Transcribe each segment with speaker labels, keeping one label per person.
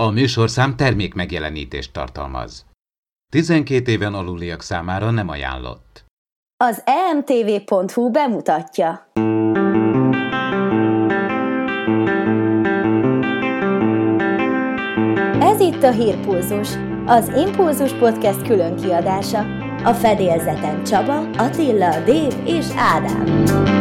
Speaker 1: A műsorszám termék megjelenítést tartalmaz. 12 éven aluliak számára nem ajánlott.
Speaker 2: Az emtv.hu bemutatja. Ez itt a Hírpulzus, az Impulzus Podcast külön kiadása. A fedélzeten Csaba, Attila, Dév és Ádám.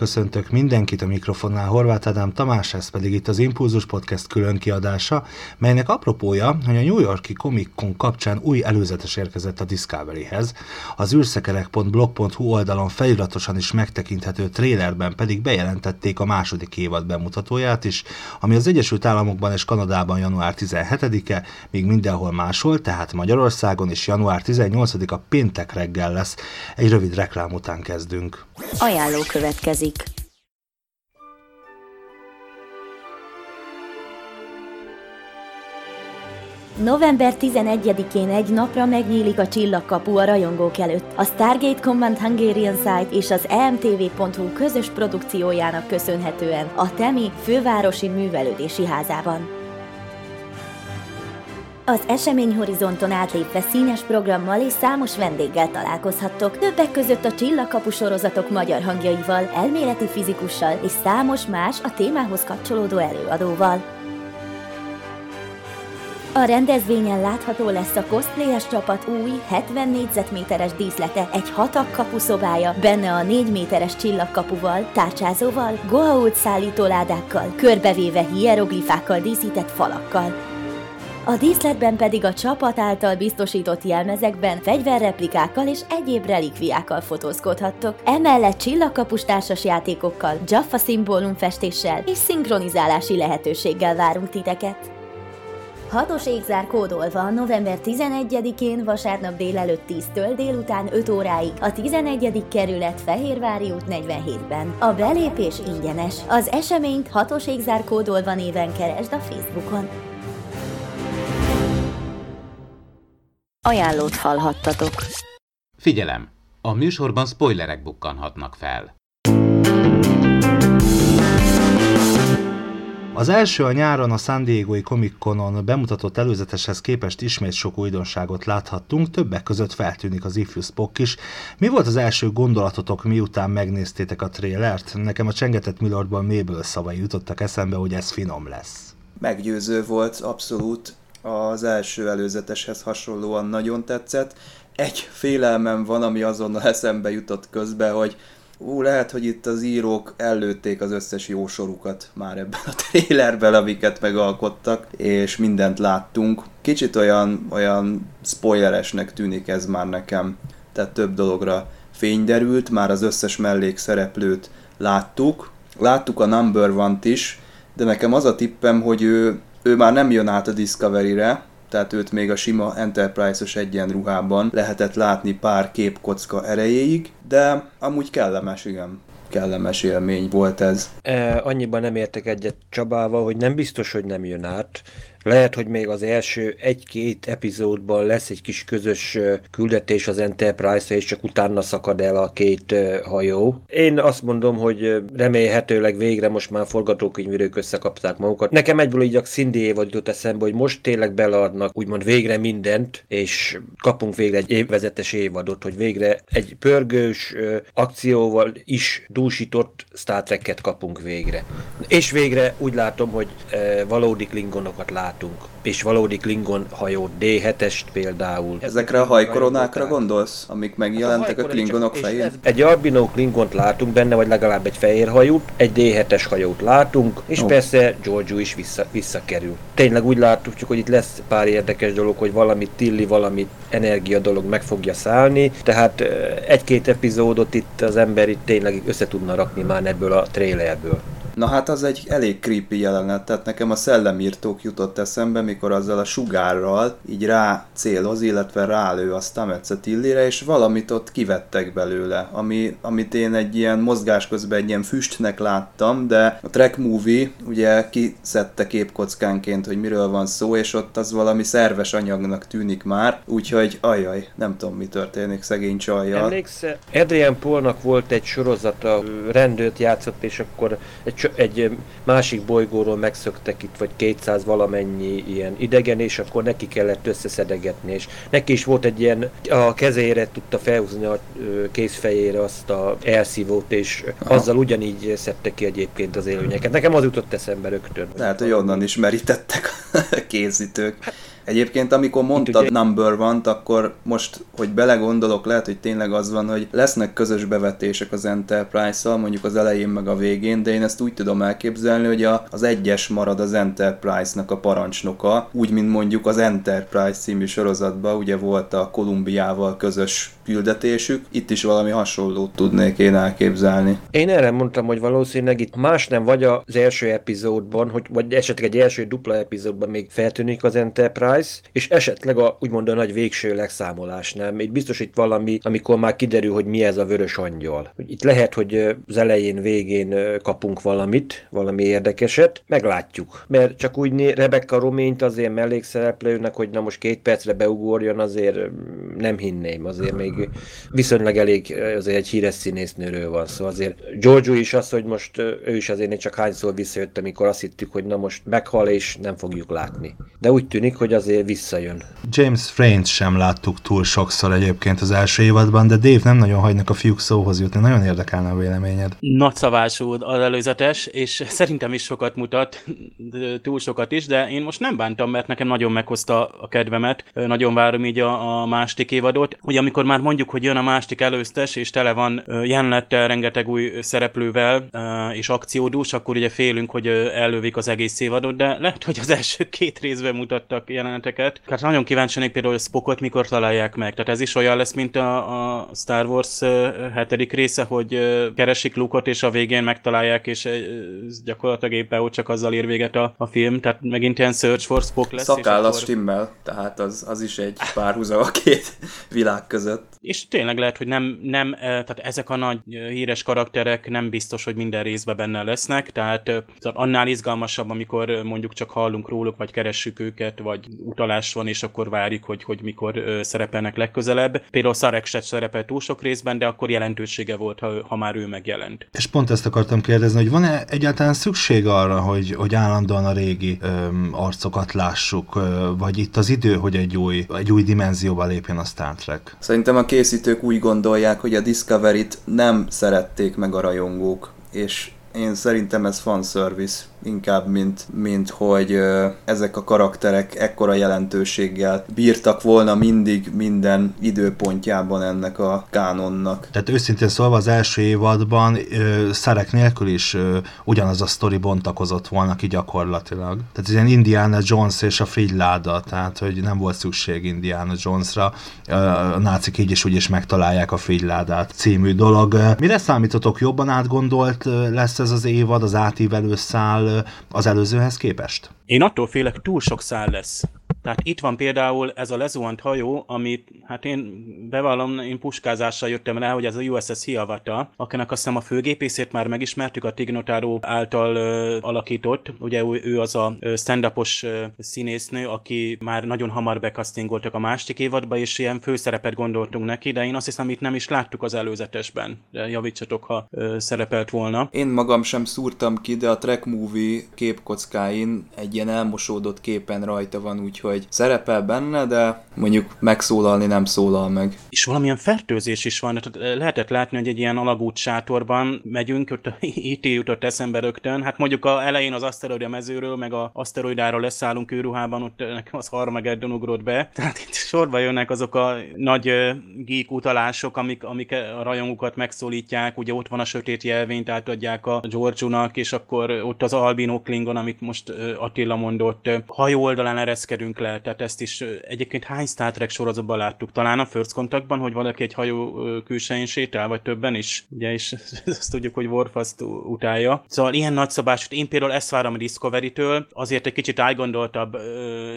Speaker 3: Köszöntök mindenkit a mikrofonnál, Horváth Ádám Tamás, ez pedig itt az Impulzus Podcast külön kiadása, melynek apropója, hogy a New Yorki Comic Con kapcsán új előzetes érkezett a Discoveryhez. Az űrszekerek.blog.hu oldalon feliratosan is megtekinthető trélerben pedig bejelentették a második évad bemutatóját is, ami az Egyesült Államokban és Kanadában január 17-e, míg mindenhol máshol, tehát Magyarországon is január 18-a péntek reggel lesz. Egy rövid reklám után kezdünk.
Speaker 2: Ajánló következik. November 11-én egy napra megnyílik a csillagkapu a rajongók előtt. A Stargate Command Hungarian Site és az emtv.hu közös produkciójának köszönhetően a Temi fővárosi művelődési házában. Az eseményhorizonton átlépve színes programmal és számos vendéggel találkozhattok, többek között a Csillagkapu sorozatok magyar hangjaival, elméleti fizikussal és számos más a témához kapcsolódó előadóval. A rendezvényen látható lesz a cosplayes csapat új, 70 négyzetméteres díszlete, egy hatak kapuszobája, benne a 4 méteres csillagkapuval, tárcsázóval, goa'uld szállítóládákkal, körbevéve hieroglifákkal díszített falakkal. A díszletben pedig a csapat által biztosított jelmezekben fegyverreplikákkal és egyéb relikviákkal fotózkodhattok. Emellett csillagkapus társas játékokkal, Jaffa szimbólumfestéssel és szinkronizálási lehetőséggel várunk titeket. Hatos égzár kódolva november 11-én vasárnap délelőtt 10-től délután 5 óráig a 11. kerület Fehérvári út 47-ben. A belépés ingyenes. Az eseményt hatos égzár kódolva néven keresd a Facebookon. Ajánlót hallhattatok.
Speaker 1: Figyelem! A műsorban spoilerek bukkanhatnak fel.
Speaker 3: Az első a nyáron a San Diego-i Comic Conon bemutatott előzeteshez képest ismét sok újdonságot láthattunk, többek között feltűnik az ifjú Spock is. Mi volt az első gondolatotok, miután megnéztétek a trélert? Nekem a csengetett Milordban méből szavai jutottak eszembe, hogy ez finom lesz.
Speaker 4: Meggyőző volt, abszolút az első előzeteshez hasonlóan nagyon tetszett. Egy félelmem van, ami azonnal eszembe jutott közbe, hogy ú, lehet, hogy itt az írók ellőtték az összes jó sorukat már ebben a trélerben, amiket megalkottak, és mindent láttunk. Kicsit olyan, olyan spoileresnek tűnik ez már nekem, tehát több dologra fény derült, már az összes mellékszereplőt láttuk. Láttuk a Number One-t is, de nekem az a tippem, hogy ő ő már nem jön át a Discovery-re, tehát őt még a sima Enterprise-os egyenruhában lehetett látni pár képkocka erejéig, de amúgy kellemes, igen kellemes élmény volt ez.
Speaker 5: E, annyiban nem értek egyet Csabával, hogy nem biztos, hogy nem jön át. Lehet, hogy még az első egy-két epizódban lesz egy kis közös küldetés az Enterprise-ra, és csak utána szakad el a két hajó. Én azt mondom, hogy remélhetőleg végre most már forgatókönyvírők összekapták magukat. Nekem egyből így a Cindy jutott eszembe, hogy most tényleg beleadnak úgymond végre mindent, és kapunk végre egy évvezetes évadot, hogy végre egy pörgős akcióval is dúsított Star Trek-et kapunk végre. És végre úgy látom, hogy valódi klingonokat lát látunk. És valódi Klingon hajó D7-est például.
Speaker 4: Ezekre a hajkoronákra gondolsz, amik megjelentek hát a, a Klingonok fején?
Speaker 5: Egy albino Klingont látunk benne, vagy legalább egy fehér hajót, egy D7-es hajót látunk, és oh. persze Giorgio is vissza, visszakerül. Tényleg úgy látjuk, hogy itt lesz pár érdekes dolog, hogy valami Tilli, valami energia dolog meg fogja szállni, tehát egy-két epizódot itt az ember itt tényleg össze tudna rakni már ebből a trailerből.
Speaker 4: Na hát az egy elég creepy jelenet, tehát nekem a szellemírtók jutott eszembe, mikor azzal a sugárral így rá céloz, illetve rálő a Stamets Tillire, és valamit ott kivettek belőle, ami, amit én egy ilyen mozgás közben egy ilyen füstnek láttam, de a track movie ugye kiszedte képkockánként, hogy miről van szó, és ott az valami szerves anyagnak tűnik már, úgyhogy ajaj, nem tudom mi történik szegény csajjal.
Speaker 5: Emlékszel, Adrian Paulnak volt egy sorozata, rendőrt játszott, és akkor egy, egy másik bolygóról megszöktek itt, vagy 200 valamennyi ilyen idegen, és akkor neki kellett összeszedegetni, és neki is volt egy ilyen, a kezére tudta felhúzni a kézfejére azt a elszívót, és Aha. azzal ugyanígy szedte ki egyébként az élőnyeket. Nekem az jutott eszembe rögtön.
Speaker 4: Lehet, hogy onnan is merítettek a készítők. Hát, Egyébként, amikor mondtad ugye... number one akkor most, hogy belegondolok, lehet, hogy tényleg az van, hogy lesznek közös bevetések az Enterprise-szal, mondjuk az elején meg a végén, de én ezt úgy tudom elképzelni, hogy a, az egyes marad az Enterprise-nak a parancsnoka, úgy, mint mondjuk az Enterprise című sorozatban, ugye volt a Kolumbiával közös küldetésük, itt is valami hasonlót tudnék én elképzelni.
Speaker 5: Én erre mondtam, hogy valószínűleg itt más nem vagy az első epizódban, hogy, vagy esetleg egy első dupla epizódban még feltűnik az Enterprise, Price, és esetleg a úgymond a nagy végső legszámolás, nem? Itt biztos itt valami, amikor már kiderül, hogy mi ez a vörös angyal. Itt lehet, hogy az elején, végén kapunk valamit, valami érdekeset, meglátjuk. Mert csak úgy Rebecca Roményt azért mellékszereplőnek, hogy na most két percre beugorjon, azért nem hinném, azért még viszonylag elég, azért egy híres színésznőről van szó. Szóval azért Giorgio is az, hogy most ő is azért csak hányszor visszajött, amikor azt hittük, hogy na most meghal és nem fogjuk látni. De úgy tűnik, hogy az azért visszajön.
Speaker 3: James Frank sem láttuk túl sokszor egyébként az első évadban, de Dave nem nagyon hagynak a fiúk szóhoz jutni. Nagyon érdekelne a véleményed.
Speaker 6: Nagyszavású az előzetes, és szerintem is sokat mutat, túl sokat is, de én most nem bántam, mert nekem nagyon meghozta a kedvemet. Nagyon várom így a, a másik évadot. Ugye amikor már mondjuk, hogy jön a másik előztes, és tele van jelenettel, rengeteg új szereplővel és akciódús, akkor ugye félünk, hogy ellövik az egész évadot, de lehet, hogy az első két részben mutattak jelenet jeleneteket. Hát nagyon kíváncsi például, hogy Spockot mikor találják meg. Tehát ez is olyan lesz, mint a, a Star Wars hetedik része, hogy keresik Luke-ot, és a végén megtalálják, és gyakorlatilag éppen csak azzal ér véget a, a film. Tehát megint ilyen Search for Spock lesz.
Speaker 4: Szakállat akkor... stimmel, tehát az, az is egy párhuzam a két világ között.
Speaker 6: És tényleg lehet, hogy nem, nem, tehát ezek a nagy híres karakterek nem biztos, hogy minden részben benne lesznek, tehát annál izgalmasabb, amikor mondjuk csak hallunk róluk, vagy keressük őket, vagy utalás van, és akkor várjuk, hogy, hogy mikor ö, szerepelnek legközelebb. Például Szarek se szerepel túl sok részben, de akkor jelentősége volt, ha, ha már ő megjelent.
Speaker 3: És pont ezt akartam kérdezni, hogy van-e egyáltalán szükség arra, hogy, hogy állandóan a régi ö, arcokat lássuk, ö, vagy itt az idő, hogy egy új, egy új dimenzióba lépjen a Star Trek?
Speaker 4: Szerintem a készítők úgy gondolják, hogy a Discovery-t nem szerették meg a rajongók, és én szerintem ez fanservice inkább, mint, mint hogy ezek a karakterek ekkora jelentőséggel bírtak volna mindig minden időpontjában ennek a kánonnak.
Speaker 3: Tehát őszintén szólva az első évadban szerek nélkül is ugyanaz a sztori bontakozott volna ki gyakorlatilag. Tehát ilyen Indiana Jones és a láda, tehát hogy nem volt szükség Indiana Jonesra. A nácik így is úgy is megtalálják a ládát című dolog. Mire számítotok jobban átgondolt lesz ez az évad, az átívelő szál, az előzőhez képest?
Speaker 6: Én attól félek, túl sok szál lesz. Tehát itt van például ez a lezuhant hajó, amit hát én bevallom, én puskázással jöttem rá, hogy ez a USS Hiawatha, akinek azt hiszem a főgépészét már megismertük, a Tignotáró által ö, alakított. Ugye ő, ő az a stand színésznő, aki már nagyon hamar bekasztingoltak a másik évadba, és ilyen főszerepet gondoltunk neki, de én azt hiszem itt nem is láttuk az előzetesben. De javítsatok, ha ö, szerepelt volna.
Speaker 4: Én magam sem szúrtam ki, de a Track Movie képkockáin egy ilyen elmosódott képen rajta van, úgyhogy hogy szerepel benne, de mondjuk megszólalni nem szólal meg.
Speaker 6: És valamilyen fertőzés is van, tehát lehetett látni, hogy egy ilyen alagút sátorban megyünk, ott itt jutott eszembe rögtön, hát mondjuk a elején az aszteroida mezőről, meg a aszteroidáról leszállunk őruhában, ott nekem az Harmageddon ugrott be, tehát itt sorba jönnek azok a nagy geek utalások, amik, amik a rajongókat megszólítják, ugye ott van a sötét jelvényt, átadják a Georgiunak, és akkor ott az Albino Klingon, amit most Attila mondott, hajó oldalán ereszkedünk le. Tehát ezt is egyébként hány Star Trek sorozatban láttuk? Talán a First Contactban, hogy valaki egy hajó külsején sétál, vagy többen is. Ugye, és azt tudjuk, hogy Worf azt utálja. Szóval ilyen nagyszabásút, én például ezt várom a Discovery-től, azért egy kicsit ágondoltabb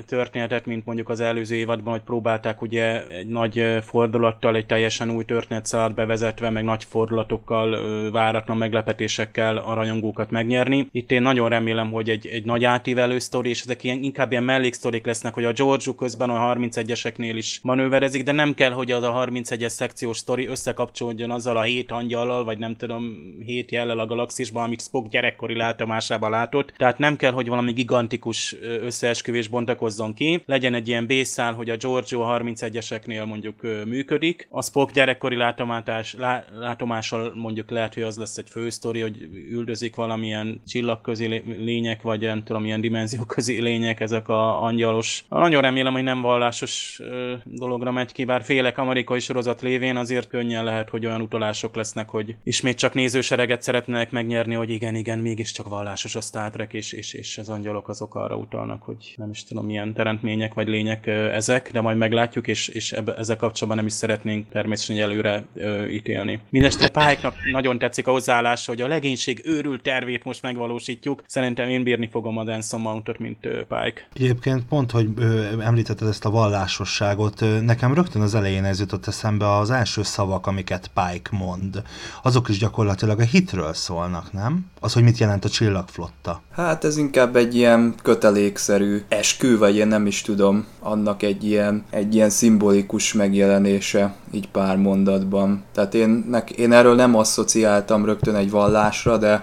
Speaker 6: történetet, mint mondjuk az előző évadban, hogy próbálták ugye egy nagy fordulattal, egy teljesen új történetszállat bevezetve, meg nagy fordulatokkal, váratlan meglepetésekkel a rajongókat megnyerni. Itt én nagyon remélem, hogy egy, egy nagy átívelő sztori, és ezek ilyen, inkább ilyen melléksztorik lesznek, hogy a George közben a 31-eseknél is manőverezik, de nem kell, hogy az a 31-es szekciós sztori összekapcsolódjon azzal a hét angyallal, vagy nem tudom, hét jellel a galaxisban, amit Spock gyerekkori látomásában látott. Tehát nem kell, hogy valami gigantikus összeesküvés bontakozzon ki. Legyen egy ilyen bészál, hogy a Giorgio a 31-eseknél mondjuk működik. A Spock gyerekkori látomás, lá, látomással mondjuk lehet, hogy az lesz egy fősztori, hogy üldözik valamilyen csillagközi lények, vagy nem tudom, ilyen dimenzióközi lények, ezek a angyalos. Nagyon remélem, hogy nem vallásos dologra megy ki, bár félek amerikai sorozat lévén azért könnyen lehet, hogy olyan utalások lesznek, hogy ismét csak nézősereget szeretnének megnyerni, hogy igen, igen, mégiscsak vallásos a Star Trek, és, és, és az angyalok azok arra utalnak, hogy nem is tudom, milyen teremtmények vagy lények ezek, de majd meglátjuk, és, és ebbe, ezzel kapcsolatban nem is szeretnénk természetesen előre ö, ítélni. Mindestre Pályknak nagyon tetszik a hozzáállása, hogy a legénység őrült tervét most megvalósítjuk. Szerintem én bírni fogom a Danson Mountot, mint Pike.
Speaker 3: Egyébként pont, hogy ö, említetted ezt a vallásosságot, nekem rögtön az elején ez jutott eszembe az első szavak, amiket Pike mond. Azok is gyakorlatilag a hitről szólnak, nem? Az, hogy mit jelent a csillagflotta.
Speaker 7: Hát ez inkább egy ilyen kötelékszerű eskü, vagy én nem is tudom, annak egy ilyen, egy ilyen szimbolikus megjelenése, így pár mondatban. Tehát én, nek, én erről nem asszociáltam rögtön egy vallásra, de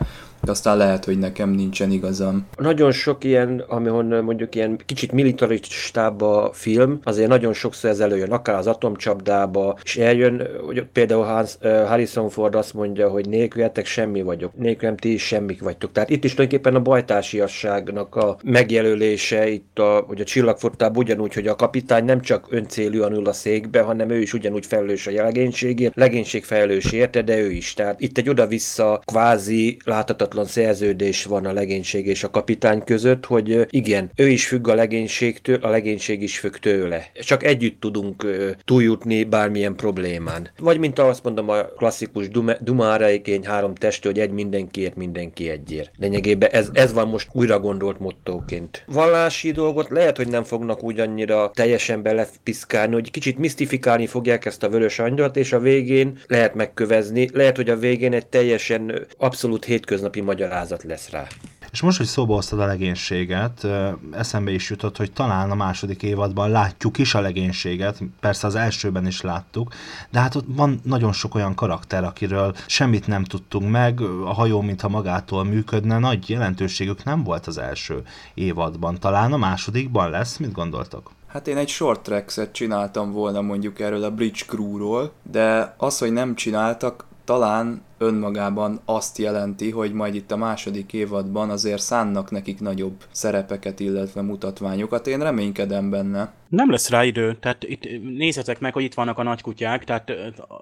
Speaker 7: aztán lehet, hogy nekem nincsen igazam.
Speaker 5: Nagyon sok ilyen, amihon mondjuk ilyen kicsit militaristább a film, azért nagyon sokszor ez előjön, akár az atomcsapdába, és eljön, hogy például Hans, Harrison Ford azt mondja, hogy nélkületek semmi vagyok, nélkülem ti is semmik vagytok. Tehát itt is tulajdonképpen a bajtársiasságnak a megjelölése, itt a, hogy a csillagfottában ugyanúgy, hogy a kapitány nem csak öncélűen ül a székbe, hanem ő is ugyanúgy felelős a legénységért, legénység felelős érte, de ő is. Tehát itt egy oda-vissza kvázi láthatatlan írtatlan szerződés van a legénység és a kapitány között, hogy igen, ő is függ a legénységtől, a legénység is függ tőle. Csak együtt tudunk túljutni bármilyen problémán. Vagy mint azt mondom, a klasszikus Dumára igény három testő, hogy egy mindenkiért, mindenki egyért. Lényegében ez, ez van most újra gondolt mottóként. Vallási dolgot lehet, hogy nem fognak úgy annyira teljesen belepiszkálni, hogy kicsit misztifikálni fogják ezt a vörös angyalt, és a végén lehet megkövezni, lehet, hogy a végén egy teljesen abszolút hétköznapi napi magyarázat lesz rá.
Speaker 3: És most, hogy szóba hoztad a legénységet, eszembe is jutott, hogy talán a második évadban látjuk is a legénységet, persze az elsőben is láttuk, de hát ott van nagyon sok olyan karakter, akiről semmit nem tudtunk meg, a hajó mintha magától működne, nagy jelentőségük nem volt az első évadban. Talán a másodikban lesz, mit gondoltok?
Speaker 7: Hát én egy short track csináltam volna mondjuk erről a Bridge Crew-ról, de az, hogy nem csináltak, talán önmagában azt jelenti, hogy majd itt a második évadban azért szánnak nekik nagyobb szerepeket, illetve mutatványokat. Én reménykedem benne.
Speaker 6: Nem lesz rá idő, tehát itt nézzetek meg, hogy itt vannak a nagykutyák, tehát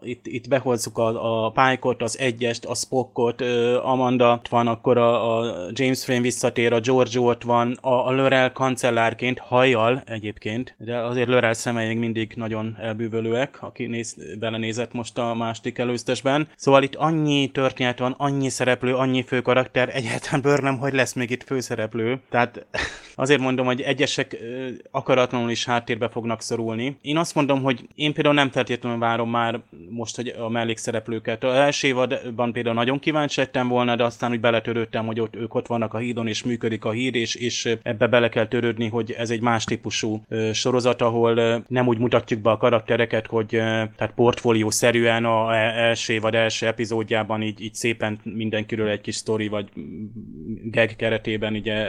Speaker 6: itt, itt behozzuk a, a Pike-ot, az egyest, a Spockot, Amanda, ott van akkor a, a James Frame visszatér, a George ott van, a, a Lörel kancellárként, hajjal egyébként, de azért Lörel szemei mindig nagyon elbűvölőek, aki néz, belenézett most a másik előztesben. Szóval itt annyi annyi történet van, annyi szereplő, annyi fő karakter, egyáltalán bőrlem, hogy lesz még itt főszereplő. Tehát azért mondom, hogy egyesek akaratlanul is háttérbe fognak szorulni. Én azt mondom, hogy én például nem feltétlenül várom már most, hogy a mellékszereplőket. Az első évadban például nagyon kíváncsi lettem volna, de aztán úgy beletörődtem, hogy ott, ők ott vannak a hídon, és működik a híd, és, és ebbe bele kell törődni, hogy ez egy más típusú sorozat, ahol nem úgy mutatjuk be a karaktereket, hogy tehát portfólió-szerűen a e, első vagy első epizódja alapjában így, így szépen mindenkiről egy kis sztori vagy gag keretében ugye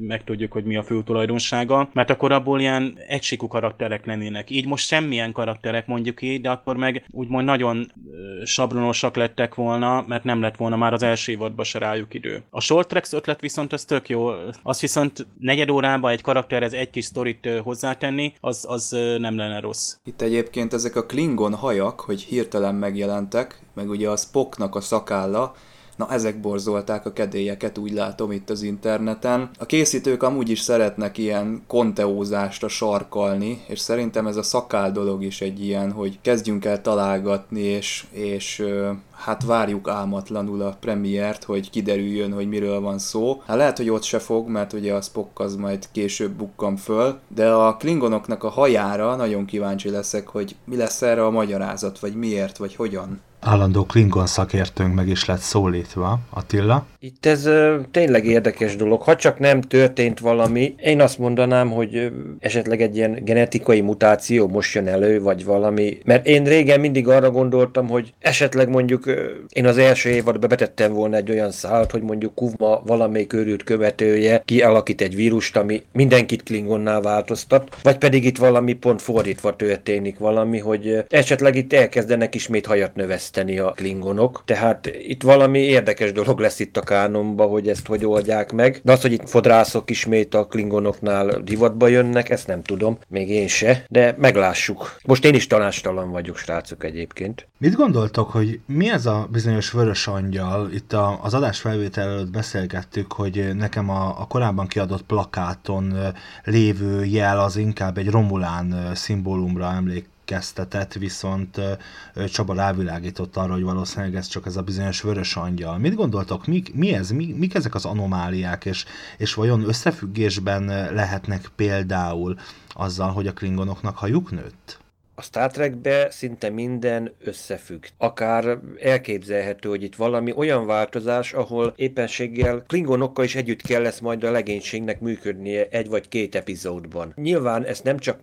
Speaker 6: megtudjuk, hogy mi a fő tulajdonsága, mert akkor abból ilyen egysikú karakterek lennének. Így most semmilyen karakterek mondjuk így, de akkor meg úgymond nagyon sablonosak lettek volna, mert nem lett volna már az első évadban se rájuk idő. A Short Tracks ötlet viszont az tök jó. Az viszont negyed órában egy karakterhez egy kis sztorit hozzátenni, az, az nem lenne rossz.
Speaker 7: Itt egyébként ezek a Klingon hajak, hogy hirtelen megjelentek, meg ugye a Spocknak a szakálla, Na, ezek borzolták a kedélyeket, úgy látom itt az interneten. A készítők amúgy is szeretnek ilyen konteózást a sarkalni, és szerintem ez a szakál dolog is egy ilyen, hogy kezdjünk el találgatni, és, és hát várjuk álmatlanul a premiért, hogy kiderüljön, hogy miről van szó. Hát lehet, hogy ott se fog, mert ugye a Spock az majd később bukkan föl, de a Klingonoknak a hajára nagyon kíváncsi leszek, hogy mi lesz erre a magyarázat, vagy miért, vagy hogyan
Speaker 3: állandó Klingon szakértőnk meg is lett szólítva. Attila?
Speaker 5: Itt ez ö, tényleg érdekes dolog. Ha csak nem történt valami, én azt mondanám, hogy ö, esetleg egy ilyen genetikai mutáció most jön elő, vagy valami. Mert én régen mindig arra gondoltam, hogy esetleg mondjuk ö, én az első évadban betettem volna egy olyan szállt, hogy mondjuk Kuvma valamelyik őrült követője kialakít egy vírust, ami mindenkit Klingonná változtat, vagy pedig itt valami pont fordítva történik valami, hogy esetleg itt elkezdenek ismét hajat növeszteni fejleszteni a klingonok, tehát itt valami érdekes dolog lesz itt a kánonba, hogy ezt hogy oldják meg. De az, hogy itt fodrászok ismét a klingonoknál divatba jönnek, ezt nem tudom, még én se, de meglássuk. Most én is tanástalan vagyok, srácok egyébként.
Speaker 3: Mit gondoltok, hogy mi ez a bizonyos vörös angyal? Itt a, az adás felvétel előtt beszélgettük, hogy nekem a, a korábban kiadott plakáton lévő jel az inkább egy Romulán szimbólumra emlék kezdtetett, viszont Csaba rávilágított arra, hogy valószínűleg ez csak ez a bizonyos vörös angyal. Mit gondoltok, mi, mi ez, mi, mik ezek az anomáliák, és, és vajon összefüggésben lehetnek például azzal, hogy a klingonoknak hajuk nőtt?
Speaker 5: A Star Trekbe szinte minden összefügg. Akár elképzelhető, hogy itt valami olyan változás, ahol éppenséggel klingonokkal is együtt kell lesz majd a legénységnek működnie egy vagy két epizódban. Nyilván ezt nem csak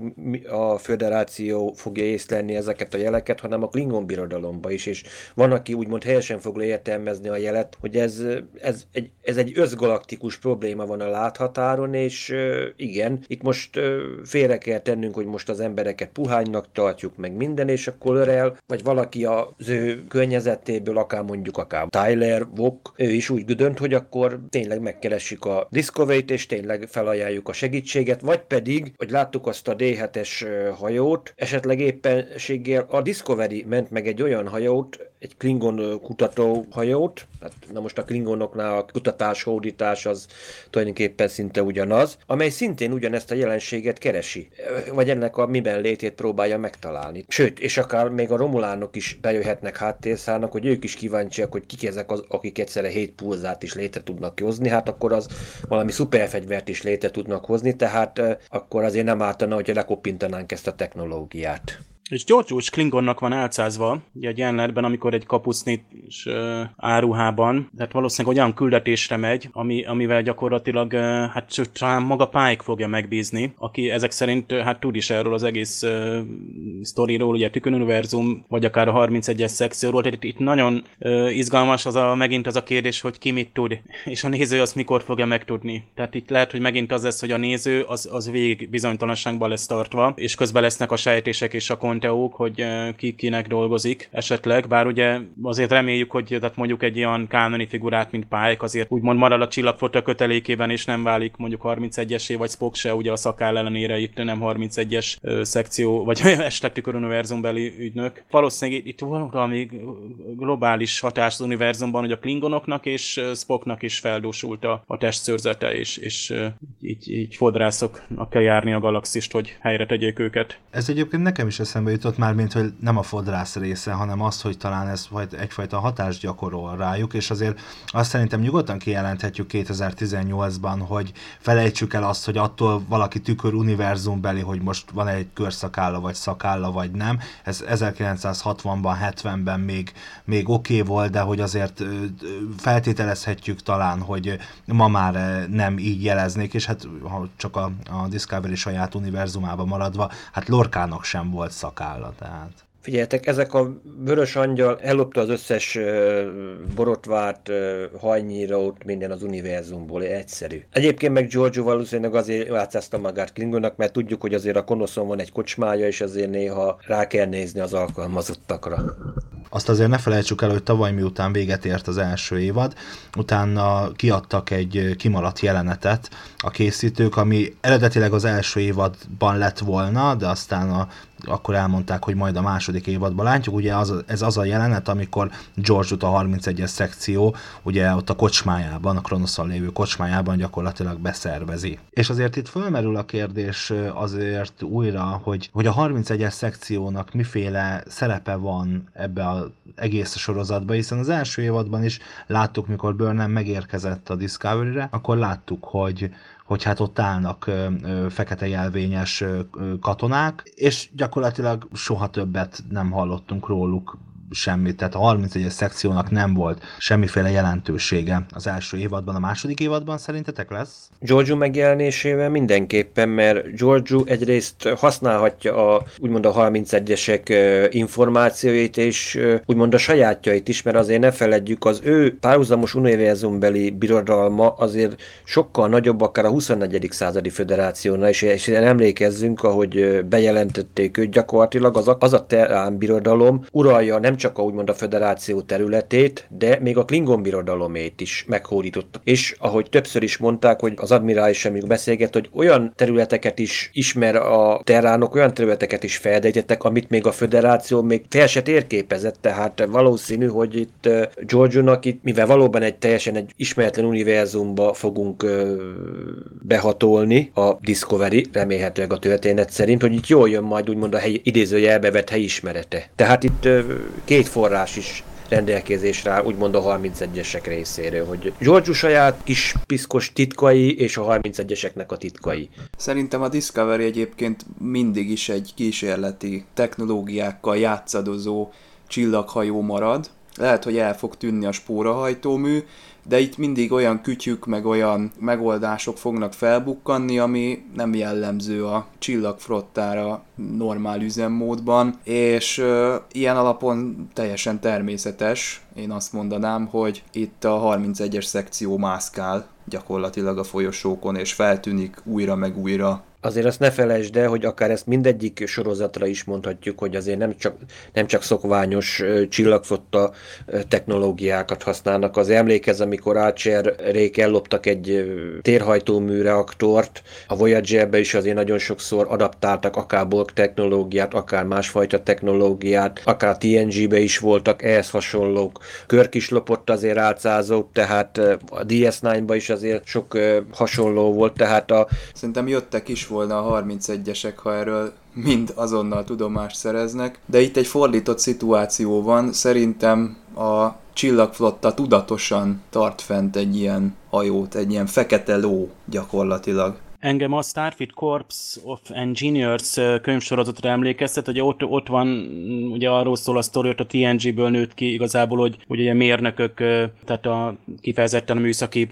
Speaker 5: a föderáció fogja észlelni ezeket a jeleket, hanem a klingon birodalomba is, és van, aki úgymond helyesen fogja értelmezni a jelet, hogy ez, ez, egy, ez egy összgalaktikus probléma van a láthatáron, és igen, itt most félre kell tennünk, hogy most az embereket puhánynak tartjuk meg minden, és akkor örel, vagy valaki az ő környezetéből, akár mondjuk akár Tyler, Vok, ő is úgy dönt, hogy akkor tényleg megkeressük a Discovery-t, és tényleg felajánljuk a segítséget, vagy pedig, hogy láttuk azt a D7-es hajót, esetleg éppenséggel a Discovery ment meg egy olyan hajót, egy Klingon kutató hajót, hát na most a Klingonoknál a kutatás, hódítás az tulajdonképpen szinte ugyanaz, amely szintén ugyanezt a jelenséget keresi, vagy ennek a miben létét próbálja megtalálni. Sőt, és akár még a romulánok is bejöhetnek háttérszállnak, hogy ők is kíváncsiak, hogy kik ezek az, akik egyszerre hét pulzát is létre tudnak hozni, hát akkor az valami szuperfegyvert is létre tudnak hozni, tehát akkor azért nem ártana, hogyha lekopintanánk ezt a technológiát.
Speaker 6: És Bush Klingonnak van álcázva, egy jelenetben, amikor egy kapucnit uh, áruhában, tehát valószínűleg olyan küldetésre megy, ami, amivel gyakorlatilag uh, hát talán maga Pike fogja megbízni, aki ezek szerint hát tud is erről az egész uh, sztoriról, ugye Tükön Univerzum, vagy akár a 31-es szekcióról, tehát itt, itt nagyon uh, izgalmas az a, megint az a kérdés, hogy ki mit tud, és a néző azt mikor fogja megtudni. Tehát itt lehet, hogy megint az lesz, hogy a néző az, az végig bizonytalanságban lesz tartva, és közben lesznek a sejtések és a kont konteók, hogy ki kinek dolgozik esetleg, bár ugye azért reméljük, hogy tehát mondjuk egy ilyen kánoni figurát, mint Pike azért úgymond marad a csillagfota kötelékében, és nem válik mondjuk 31-esé, vagy Spock se, ugye a szakáll ellenére itt nem 31-es szekció, vagy esetleg tükör univerzumbeli ügynök. Valószínűleg itt valami globális hatás az univerzumban, hogy a Klingonoknak és Spocknak is feldúsult a, a testszőrzete, és, és így, így fodrászoknak kell járni a galaxist, hogy helyre tegyék őket.
Speaker 3: Ez egyébként nekem is eszembe jutott már, mint hogy nem a fodrász része, hanem az, hogy talán ez egyfajta hatást gyakorol rájuk, és azért azt szerintem nyugodtan kijelenthetjük 2018-ban, hogy felejtsük el azt, hogy attól valaki tükör univerzumbeli, hogy most van egy körszakálla, vagy szakálla, vagy nem. Ez 1960-ban, 70-ben még, még oké okay volt, de hogy azért feltételezhetjük talán, hogy ma már nem így jeleznék, és hát ha csak a, a Discovery saját univerzumában maradva, hát Lorkának sem volt szak szakálla, tehát.
Speaker 5: Figyeljetek, ezek a vörös angyal ellopta az összes uh, borotvát, uh, hajnyírót, minden az univerzumból, egyszerű. Egyébként meg Giorgio valószínűleg azért játszázta magát Klingonnak, mert tudjuk, hogy azért a konoszon van egy kocsmája, és azért néha rá kell nézni az alkalmazottakra.
Speaker 3: Azt azért ne felejtsük el, hogy tavaly miután véget ért az első évad, utána kiadtak egy kimaradt jelenetet a készítők, ami eredetileg az első évadban lett volna, de aztán a akkor elmondták, hogy majd a második évadban látjuk. Ugye az, ez az a jelenet, amikor George a 31-es szekció, ugye ott a kocsmájában, a Kronoszon lévő kocsmájában gyakorlatilag beszervezi. És azért itt fölmerül a kérdés azért újra, hogy, hogy a 31-es szekciónak miféle szerepe van ebbe az egész sorozatba, hiszen az első évadban is láttuk, mikor Burnham megérkezett a Discovery-re, akkor láttuk, hogy, hogy hát ott állnak fekete jelvényes katonák, és gyakorlatilag soha többet nem hallottunk róluk semmit, tehát a 31-es szekciónak nem volt semmiféle jelentősége az első évadban, a második évadban szerintetek lesz?
Speaker 5: Giorgio megjelenésével mindenképpen, mert Giorgio egyrészt használhatja a úgymond a 31-esek információit, és úgymond a sajátjait is, mert azért ne feledjük, az ő párhuzamos univerzumbeli birodalma azért sokkal nagyobb akár a 24. századi föderációnál, és, és emlékezzünk, ahogy bejelentették őt, gyakorlatilag az a, az a terán birodalom uralja nem csak a, úgymond a föderáció területét, de még a Klingon birodalomét is meghódította. És ahogy többször is mondták, hogy az admirális sem beszélget, hogy olyan területeket is ismer a terránok, olyan területeket is feldejtettek, amit még a föderáció még fel se térképezett, tehát valószínű, hogy itt Giorgio-nak itt, mivel valóban egy teljesen egy ismeretlen univerzumba fogunk behatolni a Discovery, remélhetőleg a történet szerint, hogy itt jól jön majd úgymond a helyi, idézőjelbe vett helyismerete. Tehát itt két forrás is rendelkezésre úgymond a 31-esek részéről, hogy George saját kis piszkos titkai és a 31-eseknek a titkai.
Speaker 7: Szerintem a Discovery egyébként mindig is egy kísérleti technológiákkal játszadozó csillaghajó marad. Lehet, hogy el fog tűnni a spórahajtómű, de itt mindig olyan kütyük, meg olyan megoldások fognak felbukkanni, ami nem jellemző a csillagfrottára normál üzemmódban, és uh, ilyen alapon teljesen természetes, én azt mondanám, hogy itt a 31-es szekció mászkál gyakorlatilag a folyosókon, és feltűnik újra meg újra
Speaker 5: azért azt ne felejtsd el, hogy akár ezt mindegyik sorozatra is mondhatjuk, hogy azért nem csak, nem csak szokványos csillagfotta technológiákat használnak. Az emlékez, amikor Archer rék elloptak egy térhajtómű reaktort, a Voyager-be is azért nagyon sokszor adaptáltak akár Borg technológiát, akár másfajta technológiát, akár TNG-be is voltak ehhez hasonlók. Körk is lopott azért álcázók, tehát a DS9-ba is azért sok hasonló volt, tehát a...
Speaker 7: Szerintem jöttek is volna a 31-esek, ha erről mind azonnal tudomást szereznek. De itt egy fordított szituáció van, szerintem a csillagflotta tudatosan tart fent egy ilyen hajót, egy ilyen fekete ló gyakorlatilag.
Speaker 6: Engem a Starfleet Corps of Engineers könyvsorozatra emlékeztet, hogy ott, ott van, ugye arról szól a sztori, a TNG-ből nőtt ki igazából, hogy, ugye mérnökök, tehát a kifejezetten a műszaki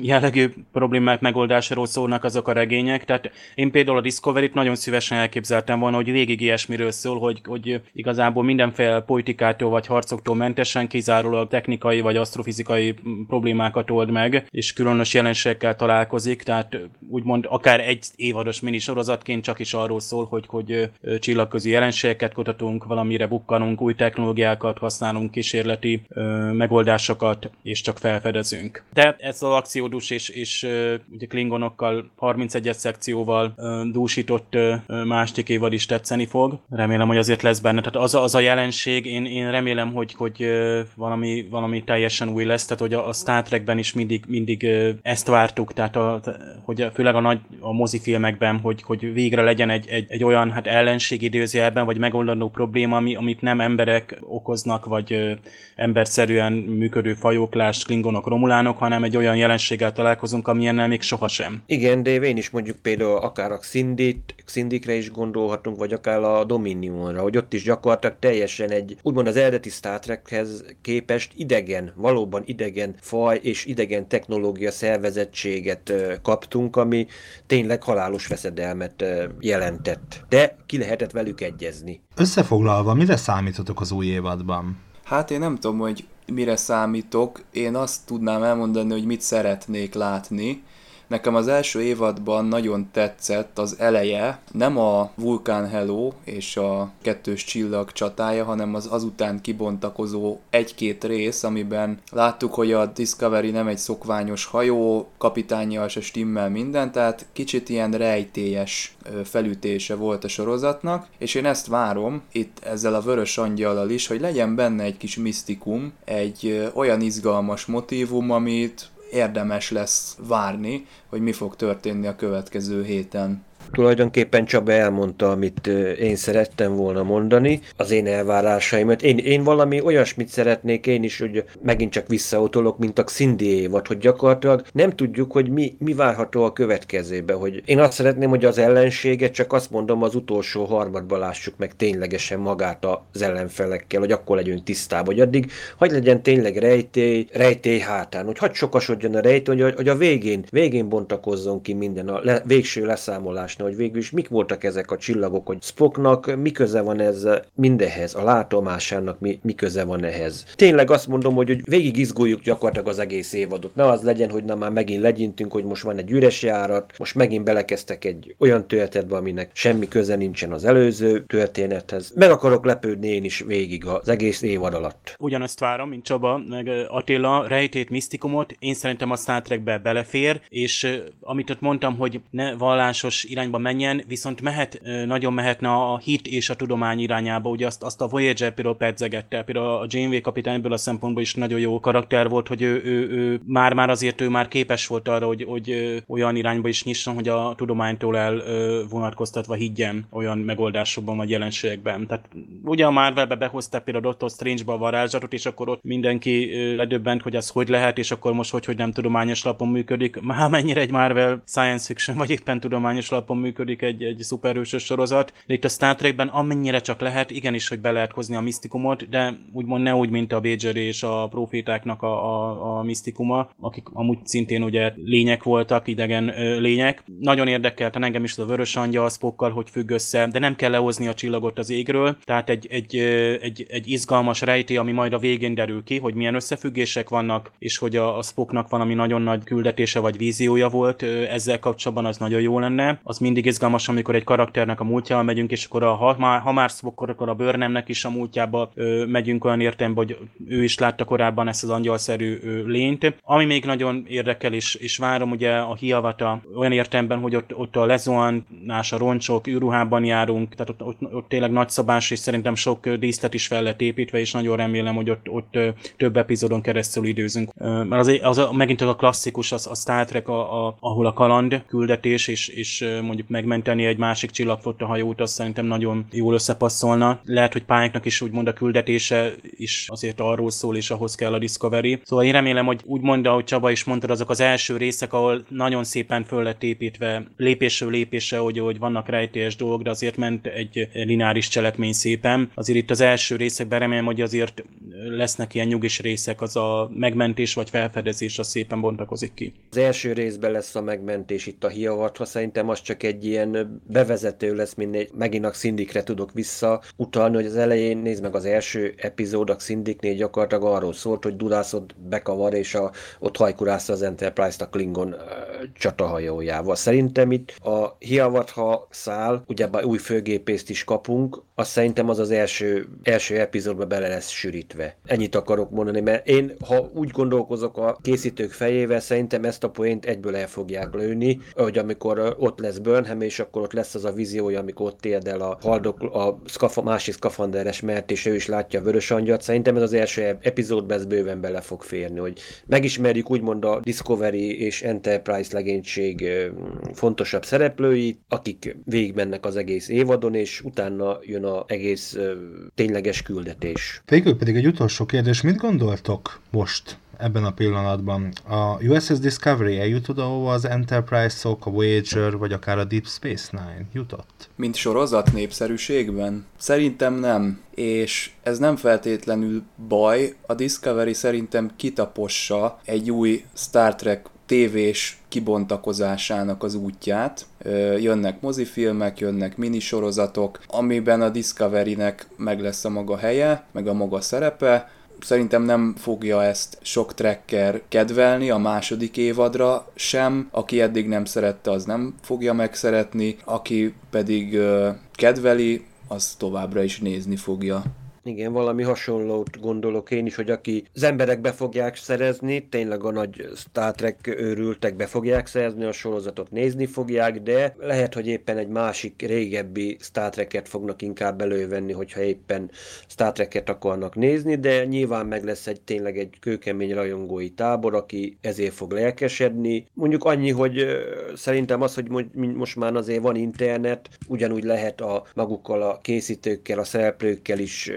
Speaker 6: jellegű problémák megoldásáról szólnak azok a regények, tehát én például a Discovery-t nagyon szívesen elképzeltem volna, hogy végig ilyesmiről szól, hogy, hogy igazából mindenféle politikától vagy harcoktól mentesen kizárólag technikai vagy asztrofizikai problémákat old meg, és különös jelenségekkel találkozik, tehát úgymond akár egy évados minisorozatként csak is arról szól, hogy, hogy csillagközi jelenségeket kutatunk, valamire bukkanunk, új technológiákat használunk, kísérleti ö, megoldásokat, és csak felfedezünk. De ez az akciódus és, és ugye Klingonokkal 31-es szekcióval ö, dúsított ö, másik évad is tetszeni fog. Remélem, hogy azért lesz benne. Tehát az a, az a jelenség, én, én remélem, hogy, hogy ö, valami, valami teljesen új lesz, tehát hogy a, a Star Trekben is mindig, mindig ö, ezt vártuk, tehát a, hogy főleg a nagy a mozifilmekben, hogy, hogy végre legyen egy, egy, egy olyan hát ellenség időzőjelben, vagy megoldandó probléma, ami, amit nem emberek okoznak, vagy ö, emberszerűen működő fajóklás, klingonok, romulánok, hanem egy olyan jelenséggel találkozunk, amilyennel még sohasem.
Speaker 5: Igen, de én is mondjuk például akár a Xindit, Xindikre is gondolhatunk, vagy akár a Dominionra, hogy ott is gyakorlatilag teljesen egy, úgymond az eredeti Star Trekhez képest idegen, valóban idegen faj és idegen technológia szervezettséget kaptunk, ami tényleg halálos veszedelmet jelentett. De ki lehetett velük egyezni.
Speaker 3: Összefoglalva, mire számítotok az új évadban?
Speaker 7: Hát én nem tudom, hogy mire számítok. Én azt tudnám elmondani, hogy mit szeretnék látni, Nekem az első évadban nagyon tetszett az eleje, nem a Vulkán Hello és a kettős csillag csatája, hanem az azután kibontakozó egy-két rész, amiben láttuk, hogy a Discovery nem egy szokványos hajó, kapitányjal se stimmel minden, tehát kicsit ilyen rejtélyes felütése volt a sorozatnak, és én ezt várom itt ezzel a vörös angyallal is, hogy legyen benne egy kis misztikum, egy olyan izgalmas motívum, amit érdemes lesz várni, hogy mi fog történni a következő héten.
Speaker 5: Tulajdonképpen Csaba elmondta, amit én szerettem volna mondani, az én elvárásaimat. Én, én valami olyasmit szeretnék én is, hogy megint csak visszautolok, mint a Cindy évad, hogy gyakorlatilag nem tudjuk, hogy mi, mi várható a következőbe. Hogy én azt szeretném, hogy az ellenséget csak azt mondom, az utolsó harmadban lássuk meg ténylegesen magát az ellenfelekkel, hogy akkor legyünk tisztában, hogy addig hogy legyen tényleg rejtély, rejtély hátán, hogy hadd sokasodjon a rejtély, hogy, hogy a végén, végén bontakozzon ki minden a le, végső leszámolás olvasni, hogy végül is mik voltak ezek a csillagok, hogy Spocknak mi köze van ez mindehez, a látomásának mi, mi köze van ehhez. Tényleg azt mondom, hogy, hogy végig izguljuk gyakorlatilag az egész évadot. Ne az legyen, hogy na már megint legyintünk, hogy most van egy üres járat, most megint belekezdtek egy olyan történetbe, aminek semmi köze nincsen az előző történethez. Meg akarok lepődni én is végig az egész évad alatt.
Speaker 6: Ugyanezt várom, mint Csaba, meg Attila, rejtét, misztikumot, én szerintem a Star Trekbe belefér, és amit ott mondtam, hogy ne vallásos irány irányba menjen, viszont mehet, nagyon mehetne a hit és a tudomány irányába, ugye azt, azt a Voyager például pedzegette, például a Janeway kapitányből a szempontból is nagyon jó karakter volt, hogy ő, ő, ő már-már azért ő már képes volt arra, hogy, hogy olyan irányba is nyisson, hogy a tudománytól el vonatkoztatva higgyen olyan megoldásokban vagy jelenségekben. Tehát ugye a Marvelbe behozta például Doctor Strange-ba a varázslatot, és akkor ott mindenki ledöbbent, hogy ez hogy lehet, és akkor most hogy, hogy nem tudományos lapon működik. Már mennyire egy Marvel science fiction, vagy éppen tudományos lapon működik egy, egy szuperhősös sorozat, de itt a Star Trekben amennyire csak lehet, igenis, hogy be lehet hozni a misztikumot, de úgymond ne úgy, mint a Béger és a profétáknak a, a, a misztikuma, akik amúgy szintén ugye lények voltak, idegen ö, lények. Nagyon érdekelte engem is a vörös angyal Spockkal, hogy függ össze, de nem kell lehozni a csillagot az égről, tehát egy, egy, egy, egy izgalmas rejtély, ami majd a végén derül ki, hogy milyen összefüggések vannak, és hogy a, a Spocknak valami nagyon nagy küldetése vagy víziója volt ezzel kapcsolatban, az nagyon jó lenne. Az mindig izgalmas, amikor egy karakternek a múltjával megyünk, és akkor a, ha, már, ha már akkor, a bőrnemnek is a múltjába ö, megyünk olyan értelemben, hogy ő is látta korábban ezt az angyalszerű ö, lényt. Ami még nagyon érdekel, és, és várom ugye a hiavata olyan értelemben, hogy ott, ott a lezuhanás, a roncsok, űrruhában járunk, tehát ott, ott, ott tényleg nagyszabás, és szerintem sok díszlet is fel lett építve, és nagyon remélem, hogy ott, ott több epizódon keresztül időzünk. Mert az, az, megint a klasszikus, az, a Star Trek, a, a, ahol a kaland küldetés, és, és mondjuk mondjuk megmenteni egy másik csillagfotta hajót, az szerintem nagyon jól összepasszolna. Lehet, hogy pályáknak is úgymond a küldetése is azért arról szól, és ahhoz kell a Discovery. Szóval én remélem, hogy úgymond, ahogy Csaba is mondta, azok az első részek, ahol nagyon szépen föl lett építve lépésről lépésre, hogy, hogy vannak rejtélyes dolgok, de azért ment egy lineáris cselekmény szépen. Azért itt az első részekben remélem, hogy azért lesznek ilyen nyugis részek, az a megmentés vagy felfedezés az szépen bontakozik ki.
Speaker 5: Az első részben lesz a megmentés itt a hiavatva, szerintem az csak egy egy ilyen bevezető lesz, mint egy, megint a Szindikre tudok visszautalni, hogy az elején nézd meg az első epizód a Szindiknél gyakorlatilag arról szólt, hogy Dudászott bekavar, és a, ott hajkurázta az Enterprise-t a Klingon uh, csatahajójával. Szerintem itt a Hiavatha szál, ugyebár új főgépészt is kapunk, azt szerintem az az első, első epizódban bele lesz sűrítve. Ennyit akarok mondani, mert én, ha úgy gondolkozok a készítők fejével, szerintem ezt a poént egyből el fogják lőni, hogy amikor ott lesz Burnham, és akkor ott lesz az a víziója, amikor ott el a haldok, a szkafa, másik szkafanderes mert, és ő is látja a vörös angyat. Szerintem ez az első epizódban ez bőven bele fog férni, hogy megismerjük úgymond a Discovery és Enterprise legénység fontosabb szereplőit, akik végigmennek az egész évadon, és utána jön jön a egész tényleges küldetés.
Speaker 3: Végül pedig egy utolsó kérdés, mit gondoltok most ebben a pillanatban. A USS Discovery eljutott, ahova az enterprise -ok, a Voyager, vagy akár a Deep Space Nine jutott?
Speaker 7: Mint sorozat népszerűségben? Szerintem nem. És ez nem feltétlenül baj. A Discovery szerintem kitapossa egy új Star Trek tévés kibontakozásának az útját. Jönnek mozifilmek, jönnek minisorozatok, amiben a Discovery-nek meg lesz a maga helye, meg a maga szerepe, Szerintem nem fogja ezt sok tracker kedvelni a második évadra sem. Aki eddig nem szerette, az nem fogja megszeretni. Aki pedig kedveli, az továbbra is nézni fogja.
Speaker 5: Igen, valami hasonlót gondolok én is, hogy aki az emberek be fogják szerezni, tényleg a nagy Star Trek őrültek be fogják szerezni, a sorozatot nézni fogják, de lehet, hogy éppen egy másik régebbi Star Trek-et fognak inkább elővenni, hogyha éppen Star Trek-et akarnak nézni, de nyilván meg lesz egy tényleg egy kőkemény rajongói tábor, aki ezért fog lelkesedni. Mondjuk annyi, hogy szerintem az, hogy most már azért van internet, ugyanúgy lehet a magukkal a készítőkkel, a szereplőkkel is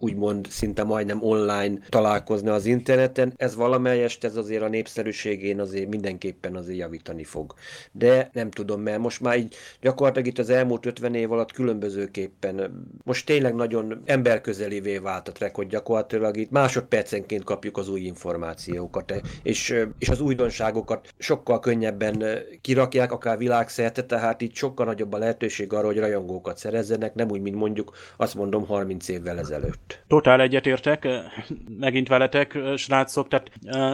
Speaker 5: úgymond szinte majdnem online találkozni az interneten. Ez valamelyest ez azért a népszerűségén azért mindenképpen azért javítani fog. De nem tudom, mert most már így gyakorlatilag itt az elmúlt 50 év alatt különbözőképpen most tényleg nagyon emberközelivé vált a track, hogy gyakorlatilag itt másodpercenként kapjuk az új információkat, és, és az újdonságokat sokkal könnyebben kirakják, akár világszerte, tehát itt sokkal nagyobb a lehetőség arra, hogy rajongókat szerezzenek, nem úgy, mint mondjuk azt mondom 30 évvel ezelőtt ezelőtt.
Speaker 6: Totál egyetértek, megint veletek, srácok, tehát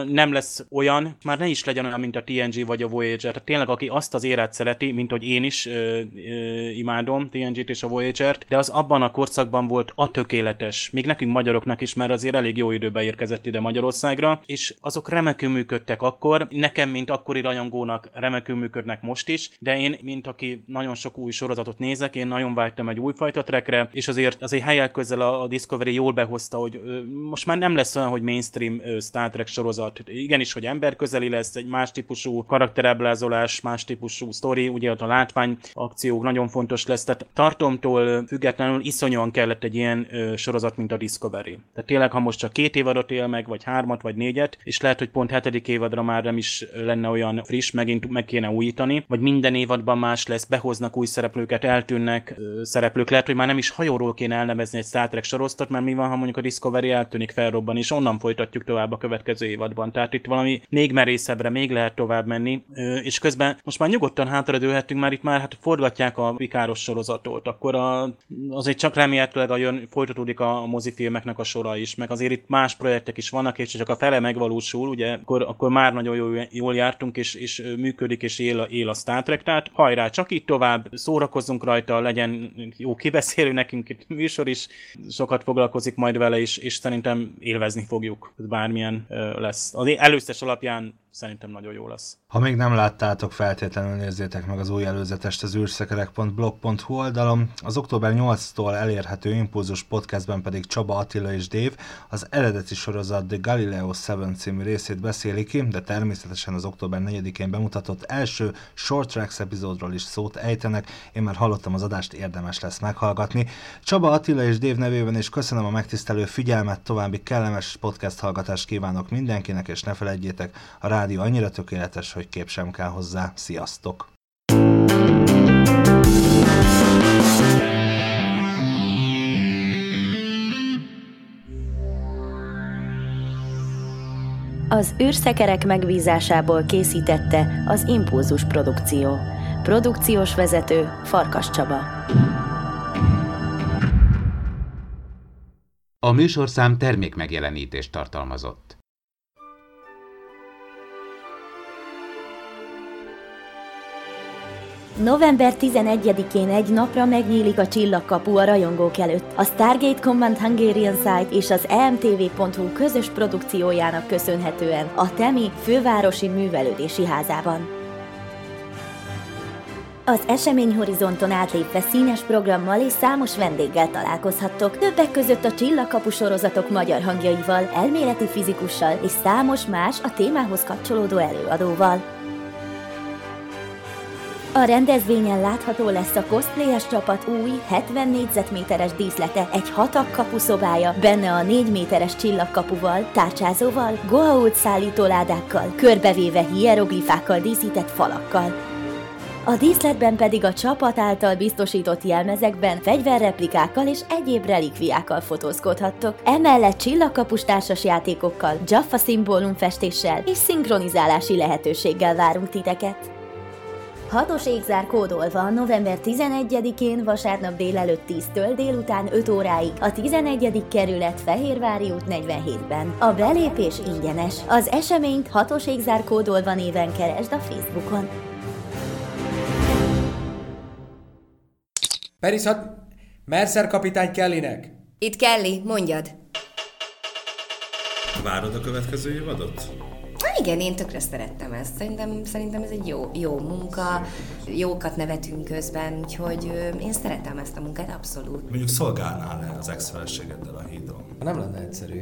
Speaker 6: nem lesz olyan, már ne is legyen olyan, mint a TNG vagy a Voyager. Tehát tényleg, aki azt az éret szereti, mint hogy én is ö, ö, imádom TNG-t és a Voyager-t, de az abban a korszakban volt a tökéletes, még nekünk magyaroknak is, mert azért elég jó időben érkezett ide Magyarországra, és azok remekül működtek akkor, nekem, mint akkori rajongónak remekül működnek most is, de én, mint aki nagyon sok új sorozatot nézek, én nagyon vágytam egy újfajta trekre, és azért azért helyek közel a, a Discovery jól behozta, hogy most már nem lesz olyan, hogy mainstream Star Trek sorozat. Igenis, hogy emberközeli lesz, egy más típusú karakteráblázolás, más típusú sztori, ugye ott a látvány akciók nagyon fontos lesz. Tehát tartomtól függetlenül iszonyúan kellett egy ilyen sorozat, mint a Discovery. Tehát tényleg, ha most csak két évadot él meg, vagy hármat, vagy négyet, és lehet, hogy pont hetedik évadra már nem is lenne olyan friss, megint meg kéne újítani, vagy minden évadban más lesz, behoznak új szereplőket, eltűnnek szereplők, lehet, hogy már nem is hajóról kéne elnevezni egy Star Trek sorosztot, mert mi van, ha mondjuk a Discovery eltűnik, felrobban, és onnan folytatjuk tovább a következő évadban. Tehát itt valami még merészebbre, még lehet tovább menni, és közben most már nyugodtan hátradőlhetünk, már itt már hát forgatják a vikáros sorozatot, akkor a, azért csak remélhetőleg a jön, folytatódik a mozifilmeknek a sora is, meg azért itt más projektek is vannak, és csak a fele megvalósul, ugye, akkor, akkor már nagyon jól, jól jártunk, és, és működik, és él, él a Star Trek, tehát hajrá, csak itt tovább, szórakozzunk rajta, legyen jó kibeszélő nekünk itt műsor is, sokat foglalkozik majd vele is, és szerintem élvezni fogjuk, bármilyen lesz. Az előztes alapján szerintem nagyon jó lesz.
Speaker 3: Ha még nem láttátok, feltétlenül nézzétek meg az új előzetest az űrszekerek.blog.hu oldalon. Az október 8-tól elérhető Impulzus podcastben pedig Csaba Attila és Dév az eredeti sorozat The Galileo 7 című részét beszéli ki, de természetesen az október 4-én bemutatott első Short Tracks epizódról is szót ejtenek. Én már hallottam az adást, érdemes lesz meghallgatni. Csaba Attila és Dév nevében is köszönöm a megtisztelő figyelmet, további kellemes podcast hallgatást kívánok mindenkinek, és ne felejtjétek a rádió rádió annyira tökéletes, hogy kép sem kell hozzá. Sziasztok!
Speaker 2: Az űrszekerek megbízásából készítette az Impulzus Produkció. Produkciós vezető Farkas Csaba.
Speaker 1: A műsorszám termék megjelenítést tartalmazott.
Speaker 2: November 11-én egy napra megnyílik a csillagkapu a rajongók előtt. A Stargate Command Hungarian Site és az emtv.hu közös produkciójának köszönhetően a Temi fővárosi művelődési házában. Az eseményhorizonton átlépve színes programmal és számos vendéggel találkozhattok, többek között a Csillagkapu sorozatok magyar hangjaival, elméleti fizikussal és számos más a témához kapcsolódó előadóval. A rendezvényen látható lesz a cosplayes csapat új 70 négyzetméteres díszlete, egy hatak kapuszobája, benne a 4 méteres csillagkapuval, tárcsázóval, goa'uld szállítóládákkal, körbevéve hieroglifákkal díszített falakkal. A díszletben pedig a csapat által biztosított jelmezekben fegyverreplikákkal és egyéb relikviákkal fotózkodhattok. Emellett csillagkapus társas játékokkal, Jaffa szimbólumfestéssel és szinkronizálási lehetőséggel várunk titeket. Hatos égzár kódolva november 11-én vasárnap délelőtt 10-től délután 5 óráig a 11. kerület Fehérvári út 47-ben. A belépés ingyenes. Az eseményt hatos égzár kódolva néven keresd a Facebookon.
Speaker 8: Perishat, Mercer kapitány Kellynek.
Speaker 9: Itt Kelly, mondjad.
Speaker 10: Várod a következő évadot?
Speaker 9: Igen, én tökre szerettem ezt. Szerintem, szerintem ez egy jó, jó munka, jókat nevetünk közben, úgyhogy én szeretem ezt a munkát abszolút.
Speaker 10: Mondjuk szolgálnál-e az ex-feleségeddel a hídon?
Speaker 8: Nem lenne egyszerű.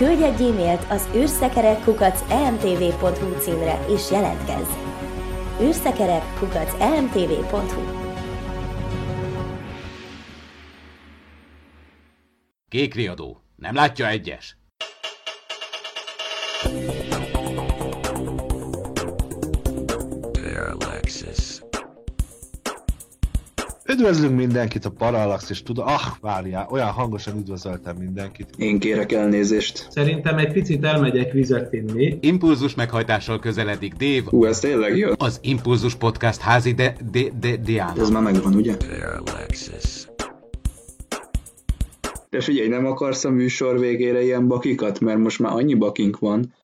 Speaker 2: Küldj egy e-mailt az űrszekerek.emtv.hu címre és jelentkezz! űrszekerek.emtv.hu
Speaker 1: Kék riadó. Nem látja egyes?
Speaker 3: Üdvözlünk mindenkit a Parallax, és tudom, ah, várjál, olyan hangosan üdvözöltem mindenkit.
Speaker 7: Én kérek elnézést.
Speaker 11: Szerintem egy picit elmegyek vizet inni.
Speaker 1: Impulzus meghajtással közeledik Dave,
Speaker 7: Hú, ez tényleg jó?
Speaker 1: az Impulzus Podcast házi de, de, de, Diana.
Speaker 7: Ez már megvan, ugye? De figyelj, nem akarsz a műsor végére ilyen bakikat? Mert most már annyi bakink van.